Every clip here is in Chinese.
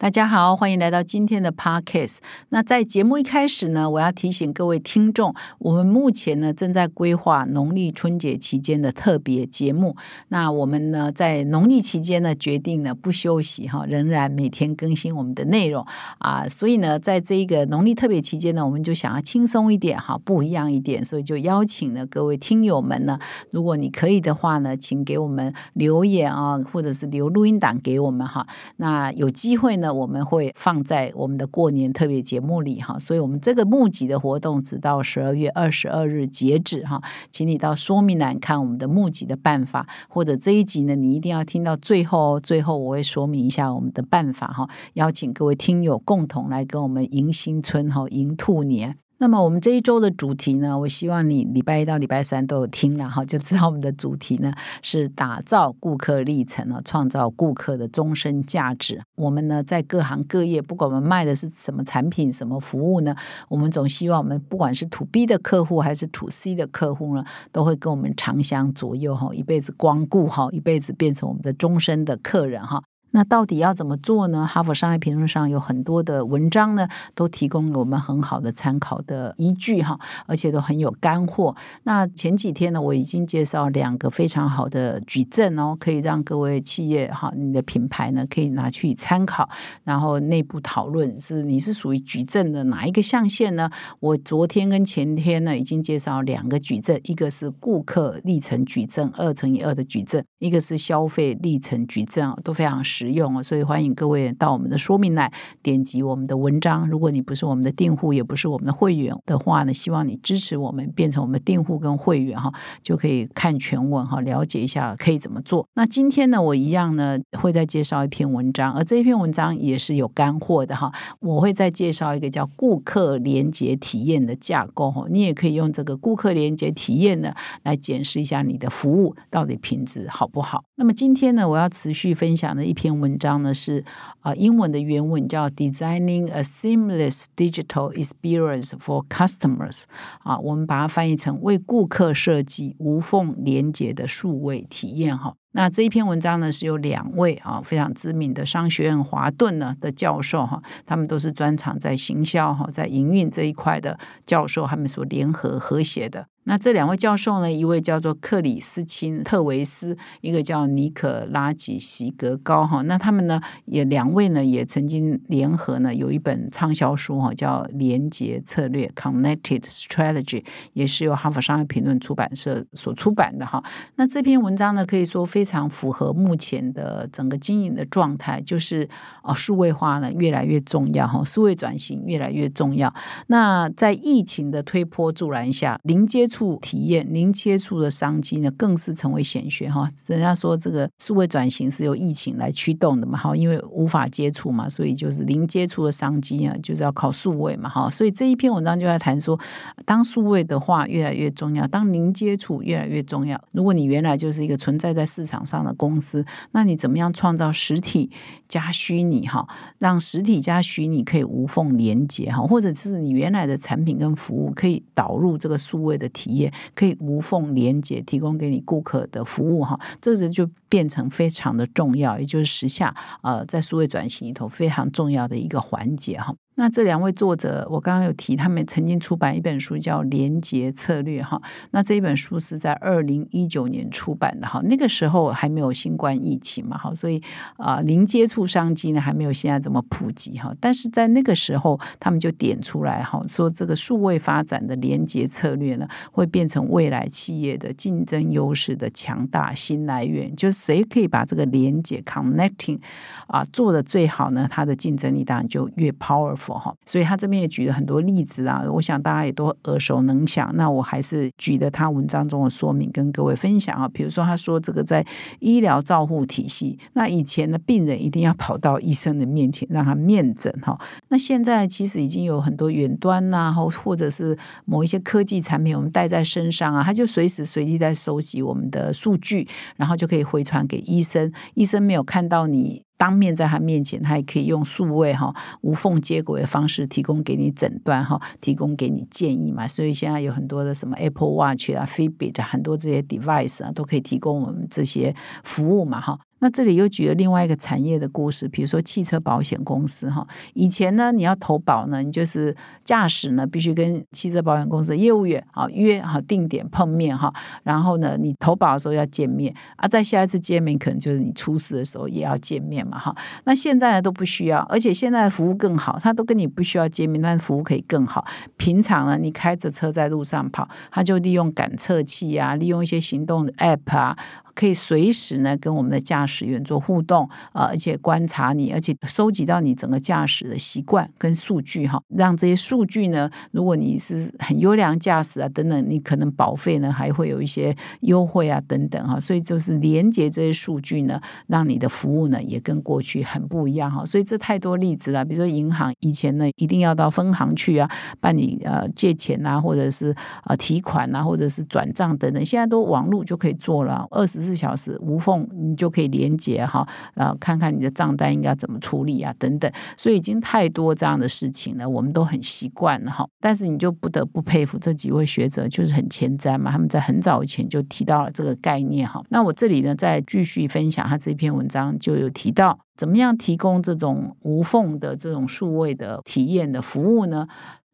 大家好，欢迎来到今天的 Podcast。那在节目一开始呢，我要提醒各位听众，我们目前呢正在规划农历春节期间的特别节目。那我们呢在农历期间呢决定呢不休息哈，仍然每天更新我们的内容啊。所以呢，在这一个农历特别期间呢，我们就想要轻松一点哈，不一样一点，所以就邀请了各位听友们呢，如果你可以的话呢，请给我们留言啊，或者是留录音档给我们哈。那有机会呢。我们会放在我们的过年特别节目里哈，所以我们这个募集的活动直到十二月二十二日截止哈，请你到说明栏看我们的募集的办法，或者这一集呢，你一定要听到最后哦，最后我会说明一下我们的办法哈，邀请各位听友共同来跟我们迎新春哈，迎兔年。那么我们这一周的主题呢，我希望你礼拜一到礼拜三都有听了哈，就知道我们的主题呢是打造顾客历程啊，创造顾客的终身价值。我们呢在各行各业，不管我们卖的是什么产品、什么服务呢，我们总希望我们不管是 to B 的客户还是 to C 的客户呢，都会跟我们长相左右哈，一辈子光顾哈，一辈子变成我们的终身的客人哈。那到底要怎么做呢？哈佛商业评论上有很多的文章呢，都提供了我们很好的参考的依据哈，而且都很有干货。那前几天呢，我已经介绍两个非常好的矩阵哦，可以让各位企业哈，你的品牌呢可以拿去参考，然后内部讨论是你是属于矩阵的哪一个象限呢？我昨天跟前天呢已经介绍两个矩阵，一个是顾客历程矩阵二乘以二的矩阵，一个是消费历程矩阵，都非常实用哦，所以欢迎各位到我们的说明栏点击我们的文章。如果你不是我们的订户，也不是我们的会员的话呢，希望你支持我们变成我们的订户跟会员哈，就可以看全文哈，了解一下可以怎么做。那今天呢，我一样呢会再介绍一篇文章，而这篇文章也是有干货的哈。我会再介绍一个叫顾客连接体验的架构哈，你也可以用这个顾客连接体验呢来检视一下你的服务到底品质好不好。那么今天呢，我要持续分享的一篇。文章呢是啊，英文的原文叫 “Designing a Seamless Digital Experience for Customers”，啊，我们把它翻译成为顾客设计无缝连接的数位体验哈。那这一篇文章呢是有两位啊非常知名的商学院华顿呢的教授哈，他们都是专长在行销哈，在营运这一块的教授，他们所联合合写的。那这两位教授呢，一位叫做克里斯钦特维斯，一个叫尼可拉吉席格高哈。那他们呢，也两位呢，也曾经联合呢，有一本畅销书哈，叫《连结策略》（Connected Strategy），也是由哈佛商业评论出版社所出版的哈。那这篇文章呢，可以说非非常符合目前的整个经营的状态，就是啊，数位化呢越来越重要哈，数位转型越来越重要。那在疫情的推波助澜下，零接触体验零接触的商机呢，更是成为显学哈。人家说这个数位转型是由疫情来驱动的嘛，哈，因为无法接触嘛，所以就是零接触的商机啊，就是要靠数位嘛，哈。所以这一篇文章就在谈说，当数位的话越来越重要，当零接触越来越重要。如果你原来就是一个存在在市场场上的公司，那你怎么样创造实体加虚拟哈，让实体加虚拟可以无缝连接哈，或者是你原来的产品跟服务可以导入这个数位的体。验可以无缝连接，提供给你顾客的服务哈，这个就变成非常的重要，也就是时下呃在数位转型里头非常重要的一个环节哈。那这两位作者，我刚刚有提，他们曾经出版一本书叫《连结策略》哈。那这一本书是在二零一九年出版的哈，那个时候还没有新冠疫情嘛，哈，所以啊，零接触商机呢还没有现在这么普及哈。但是在那个时候，他们就点出来哈，说这个数位发展的连结策略呢，会变成未来企业的竞争优势的强大新来源。就是谁可以把这个连接 connecting 啊做的最好呢，它的竞争力当然就越 powerful。Powerful 哈。所以他这边也举了很多例子啊，我想大家也都耳熟能详。那我还是举的他文章中的说明跟各位分享啊。比如说他说这个在医疗照护体系，那以前的病人一定要跑到医生的面前让他面诊哈。那现在其实已经有很多远端呐，或或者是某一些科技产品，我们带在身上啊，他就随时随地在收集我们的数据，然后就可以回传给医生。医生没有看到你。当面在他面前，他也可以用数位哈无缝接轨的方式提供给你诊断哈，提供给你建议嘛。所以现在有很多的什么 Apple Watch 啊、Fitbit 很多这些 device 啊，都可以提供我们这些服务嘛哈。那这里又举了另外一个产业的故事，比如说汽车保险公司哈。以前呢，你要投保呢，你就是驾驶呢必须跟汽车保险公司的业务员啊约好定点碰面哈。然后呢，你投保的时候要见面啊，在下一次见面可能就是你出事的时候也要见面嘛哈。那现在呢都不需要，而且现在服务更好，他都跟你不需要见面，但是服务可以更好。平常呢，你开着车在路上跑，他就利用感测器啊，利用一些行动的 App 啊。可以随时呢跟我们的驾驶员做互动啊，而且观察你，而且收集到你整个驾驶的习惯跟数据哈，让这些数据呢，如果你是很优良驾驶啊等等，你可能保费呢还会有一些优惠啊等等哈，所以就是连接这些数据呢，让你的服务呢也跟过去很不一样哈，所以这太多例子了，比如说银行以前呢一定要到分行去啊办理呃借钱啊，或者是呃提款啊，或者是转账等等，现在都网络就可以做了，二十。四小时无缝，你就可以连接哈，呃，看看你的账单应该怎么处理啊，等等。所以已经太多这样的事情了，我们都很习惯了哈。但是你就不得不佩服这几位学者，就是很前瞻嘛，他们在很早以前就提到了这个概念哈。那我这里呢，再继续分享他这篇文章，就有提到怎么样提供这种无缝的这种数位的体验的服务呢？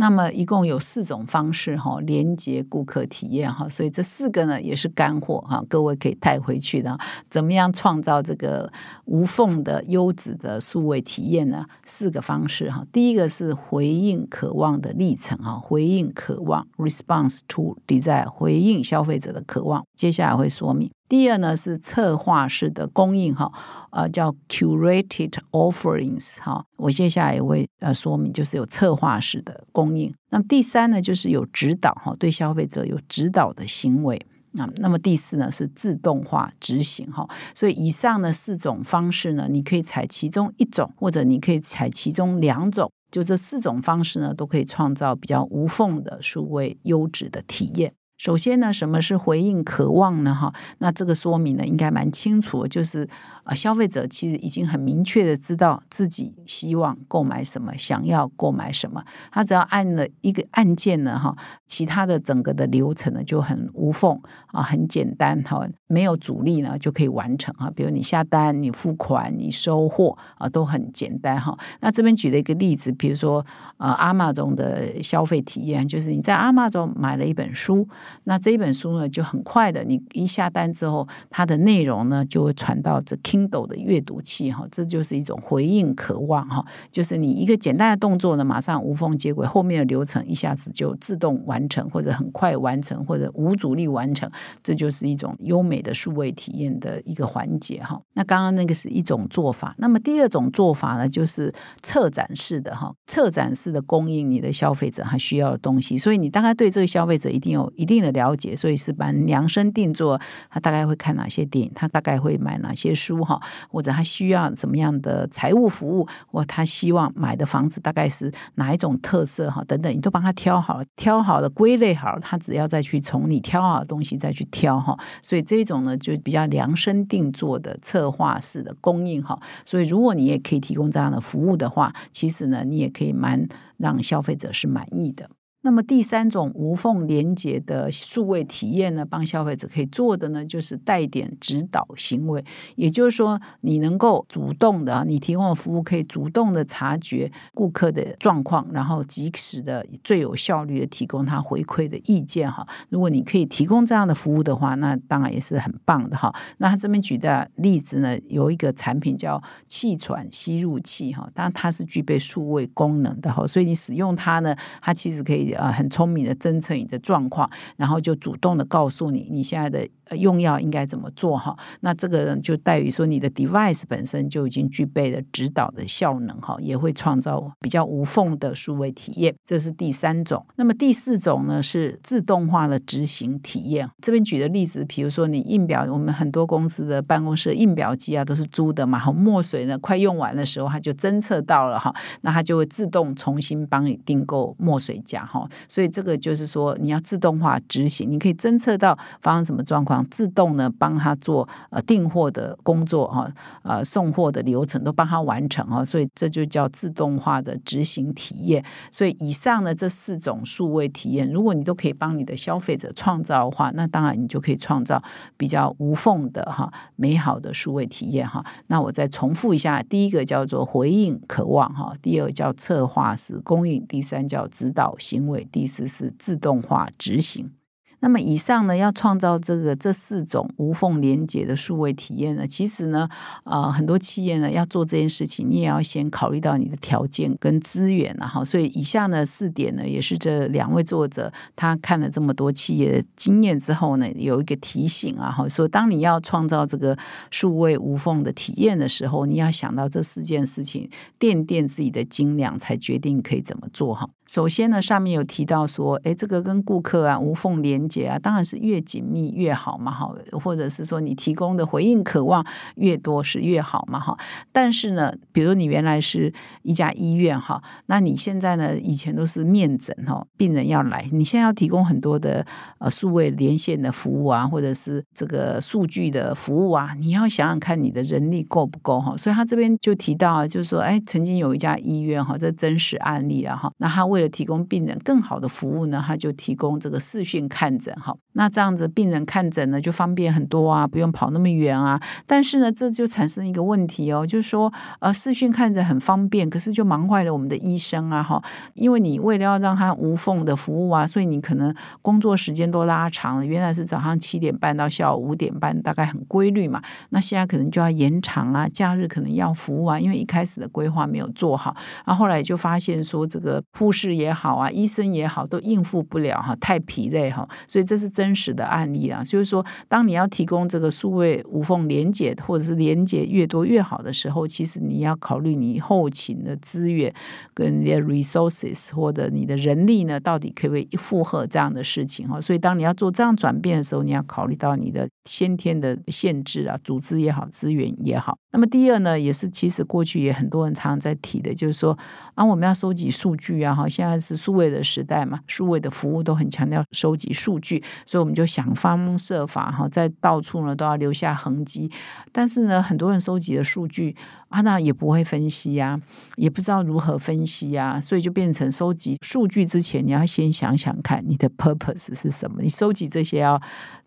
那么一共有四种方式哈，连接顾客体验哈，所以这四个呢也是干货哈，各位可以带回去的。怎么样创造这个无缝的优质的数位体验呢？四个方式哈，第一个是回应渴望的历程哈，回应渴望 （response to desire），回应消费者的渴望。接下来会说明。第二呢是策划式的供应哈，呃叫 curated offerings 哈，我接下来也会呃说明，就是有策划式的供应。那么第三呢就是有指导哈，对消费者有指导的行为啊。那么第四呢是自动化执行哈。所以以上呢四种方式呢，你可以采其中一种，或者你可以采其中两种，就这四种方式呢都可以创造比较无缝的数位优质的体验。首先呢，什么是回应渴望呢？哈，那这个说明呢，应该蛮清楚，就是啊，消费者其实已经很明确的知道自己希望购买什么，想要购买什么，他只要按了一个按键呢，哈，其他的整个的流程呢就很无缝啊，很简单哈，没有阻力呢就可以完成啊。比如你下单、你付款、你收货啊，都很简单哈。那这边举了一个例子，比如说呃，阿玛中的消费体验，就是你在阿玛中买了一本书。那这一本书呢，就很快的，你一下单之后，它的内容呢就会传到这 Kindle 的阅读器哈，这就是一种回应渴望哈，就是你一个简单的动作呢，马上无缝接轨，后面的流程一下子就自动完成，或者很快完成，或者无阻力完成，这就是一种优美的数位体验的一个环节哈。那刚刚那个是一种做法，那么第二种做法呢，就是策展式的哈，策展式的供应你的消费者他需要的东西，所以你大概对这个消费者一定有一定。的了解，所以是蛮量身定做。他大概会看哪些电影，他大概会买哪些书哈，或者他需要怎么样的财务服务，或他希望买的房子大概是哪一种特色哈，等等，你都帮他挑好了，挑好了，归类好，他只要再去从你挑好的东西再去挑哈。所以这种呢，就比较量身定做的策划式的供应哈。所以如果你也可以提供这样的服务的话，其实呢，你也可以蛮让消费者是满意的。那么第三种无缝连接的数位体验呢，帮消费者可以做的呢，就是带点指导行为。也就是说，你能够主动的，你提供的服务可以主动的察觉顾客的状况，然后及时的、最有效率的提供他回馈的意见哈。如果你可以提供这样的服务的话，那当然也是很棒的哈。那他这边举的例子呢，有一个产品叫气喘吸入器哈，当然它是具备数位功能的哈，所以你使用它呢，它其实可以。呃很聪明的侦测你的状况，然后就主动的告诉你你现在的用药应该怎么做哈。那这个就在于说你的 device 本身就已经具备了指导的效能哈，也会创造比较无缝的数位体验。这是第三种。那么第四种呢是自动化的执行体验。这边举的例子，比如说你印表，我们很多公司的办公室印表机啊都是租的嘛，好墨水呢快用完的时候，它就侦测到了哈，那它就会自动重新帮你订购墨水夹哈。所以这个就是说你要自动化执行，你可以侦测到发生什么状况，自动呢帮他做呃订货的工作哈，呃送货的流程都帮他完成哈。所以这就叫自动化的执行体验。所以以上呢这四种数位体验，如果你都可以帮你的消费者创造的话，那当然你就可以创造比较无缝的哈美好的数位体验哈。那我再重复一下，第一个叫做回应渴望哈，第二叫策划式供应，第三叫指导行为，第四是自动化执行。那么以上呢，要创造这个这四种无缝连接的数位体验呢，其实呢，呃，很多企业呢要做这件事情，你也要先考虑到你的条件跟资源啊，哈。所以以下呢四点呢，也是这两位作者他看了这么多企业的经验之后呢，有一个提醒啊，哈，说当你要创造这个数位无缝的体验的时候，你要想到这四件事情，垫垫自己的斤两，才决定可以怎么做哈。首先呢，上面有提到说，哎，这个跟顾客啊无缝连接啊，当然是越紧密越好嘛，哈，或者是说你提供的回应渴望越多是越好嘛，哈。但是呢，比如你原来是一家医院哈，那你现在呢，以前都是面诊哈，病人要来，你现在要提供很多的呃数位连线的服务啊，或者是这个数据的服务啊，你要想想看你的人力够不够哈。所以他这边就提到啊，就是说，哎，曾经有一家医院哈，这真实案例啊哈，那他为为了提供病人更好的服务呢，他就提供这个视讯看诊哈。那这样子病人看诊呢就方便很多啊，不用跑那么远啊。但是呢，这就产生一个问题哦，就是说呃视讯看诊很方便，可是就忙坏了我们的医生啊哈。因为你为了要让他无缝的服务啊，所以你可能工作时间都拉长了。原来是早上七点半到下午五点半，大概很规律嘛。那现在可能就要延长啊，假日可能要服务啊，因为一开始的规划没有做好，然后后来就发现说这个护士。也好啊，医生也好，都应付不了哈，太疲累哈，所以这是真实的案例啊。就是说，当你要提供这个数位无缝连接，或者是连接越多越好的时候，其实你要考虑你后勤的资源跟你的 resources 或者你的人力呢，到底可不可以负荷这样的事情哈。所以，当你要做这样转变的时候，你要考虑到你的先天的限制啊，组织也好，资源也好。那么第二呢，也是其实过去也很多人常常在提的，就是说啊，我们要收集数据啊，哈，现在是数位的时代嘛，数位的服务都很强调收集数据，所以我们就想方设法哈，在到处呢都要留下痕迹。但是呢，很多人收集的数据啊，那也不会分析呀，也不知道如何分析呀，所以就变成收集数据之前，你要先想想看你的 purpose 是什么，你收集这些要。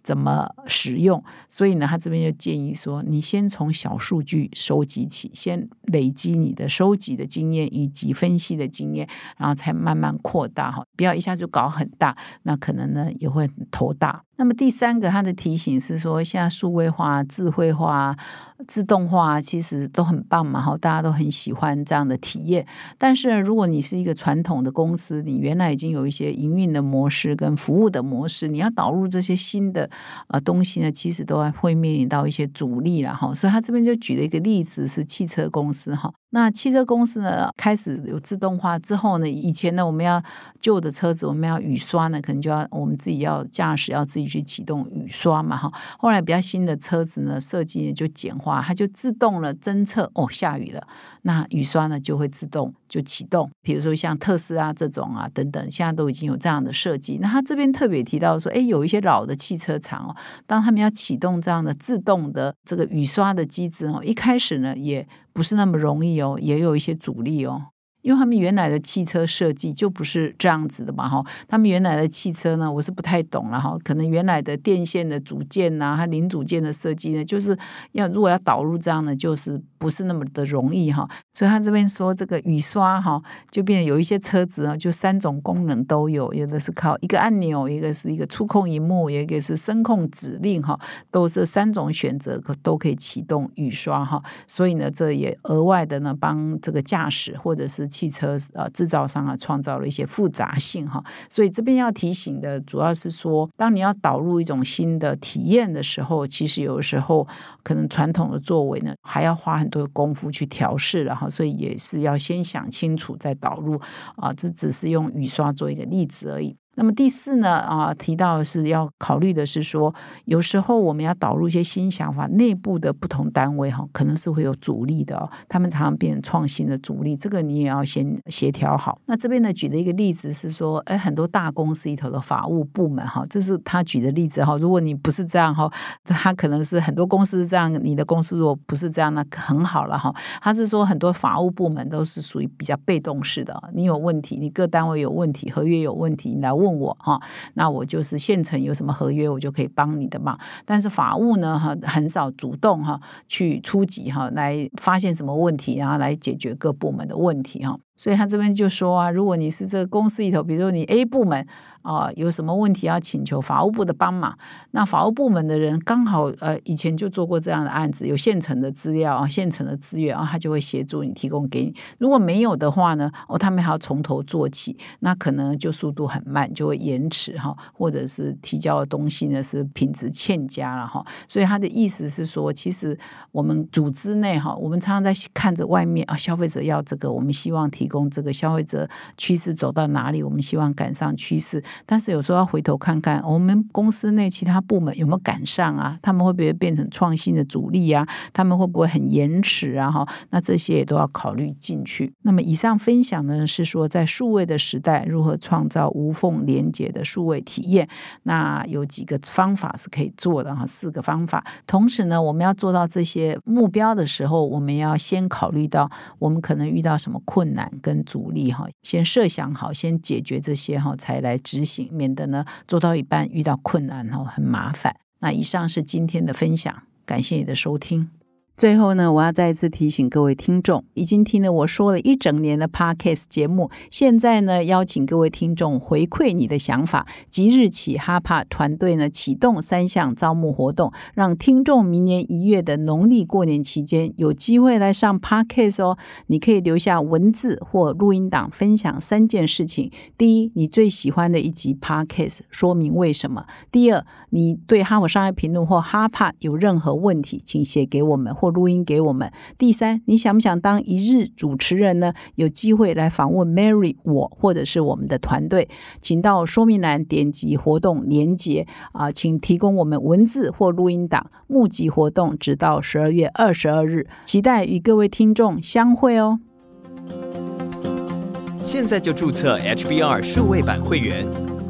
怎么使用？所以呢，他这边就建议说，你先从小数据收集起，先累积你的收集的经验以及分析的经验，然后才慢慢扩大哈，不要一下就搞很大，那可能呢也会头大。那么第三个，他的提醒是说，现在数位化、智慧化、自动化其实都很棒嘛，哈，大家都很喜欢这样的体验。但是如果你是一个传统的公司，你原来已经有一些营运的模式跟服务的模式，你要导入这些新的呃东西呢，其实都会面临到一些阻力了哈。所以他这边就举了一个例子，是汽车公司哈。那汽车公司呢，开始有自动化之后呢，以前呢，我们要旧的车子，我们要雨刷呢，可能就要我们自己要驾驶，要自己去启动雨刷嘛，哈。后来比较新的车子呢，设计就简化，它就自动了侦测哦，下雨了，那雨刷呢就会自动就启动。比如说像特斯拉这种啊，等等，现在都已经有这样的设计。那他这边特别提到说，哎，有一些老的汽车厂哦，当他们要启动这样的自动的这个雨刷的机制哦，一开始呢也。不是那么容易哦，也有一些阻力哦，因为他们原来的汽车设计就不是这样子的嘛，哈，他们原来的汽车呢，我是不太懂了哈，可能原来的电线的组件呐，它零组件的设计呢，就是要如果要导入这样的，就是不是那么的容易哈。所以他这边说这个雨刷哈，就变有一些车子啊，就三种功能都有，有的是靠一个按钮，一个是一个触控荧幕，有一个是声控指令哈，都是三种选择可都可以启动雨刷哈。所以呢，这也额外的呢帮这个驾驶或者是汽车呃制造商啊创造了一些复杂性哈。所以这边要提醒的主要是说，当你要导入一种新的体验的时候，其实有的时候可能传统的作为呢还要花很多的功夫去调试了。所以也是要先想清楚再导入啊，这只是用雨刷做一个例子而已。那么第四呢啊，提到是要考虑的是说，有时候我们要导入一些新想法，内部的不同单位哈，可能是会有阻力的哦。他们常常变成创新的阻力，这个你也要先协调好。那这边呢举的一个例子是说，哎，很多大公司里头的法务部门哈，这是他举的例子哈。如果你不是这样哈，他可能是很多公司这样，你的公司如果不是这样，那很好了哈。他是说很多法务部门都是属于比较被动式的，你有问题，你各单位有问题，合约有问题，你来。问我哈，那我就是现成有什么合约，我就可以帮你的忙。但是法务呢，哈，很少主动哈去出击哈，来发现什么问题，然后来解决各部门的问题哈。所以他这边就说啊，如果你是这个公司里头，比如说你 A 部门啊，有什么问题要请求法务部的帮忙，那法务部门的人刚好呃以前就做过这样的案子，有现成的资料啊，现成的资源啊，他就会协助你提供给你。如果没有的话呢，哦，他们还要从头做起，那可能就速度很慢，就会延迟哈，或者是提交的东西呢是品质欠佳了哈。所以他的意思是说，其实我们组织内哈，我们常常在看着外面啊，消费者要这个，我们希望提。供这个消费者趋势走到哪里，我们希望赶上趋势，但是有时候要回头看看我们公司内其他部门有没有赶上啊？他们会不会变成创新的主力啊？他们会不会很延迟啊？哈，那这些也都要考虑进去。那么以上分享呢，是说在数位的时代，如何创造无缝连接的数位体验？那有几个方法是可以做的哈，四个方法。同时呢，我们要做到这些目标的时候，我们要先考虑到我们可能遇到什么困难。跟阻力哈，先设想好，先解决这些哈，才来执行，免得呢做到一半遇到困难哈，很麻烦。那以上是今天的分享，感谢你的收听。最后呢，我要再次提醒各位听众，已经听了我说了一整年的 Podcast 节目，现在呢，邀请各位听众回馈你的想法。即日起，哈帕团队呢启动三项招募活动，让听众明年一月的农历过年期间有机会来上 Podcast 哦。你可以留下文字或录音档，分享三件事情：第一，你最喜欢的一集 Podcast，说明为什么；第二，你对哈姆商业评论或哈帕有任何问题，请写给我们或。录音给我们。第三，你想不想当一日主持人呢？有机会来访问 Mary 我，或者是我们的团队，请到说明栏点击活动连接啊，请提供我们文字或录音档。募集活动直到十二月二十二日，期待与各位听众相会哦。现在就注册 HBR 数位版会员，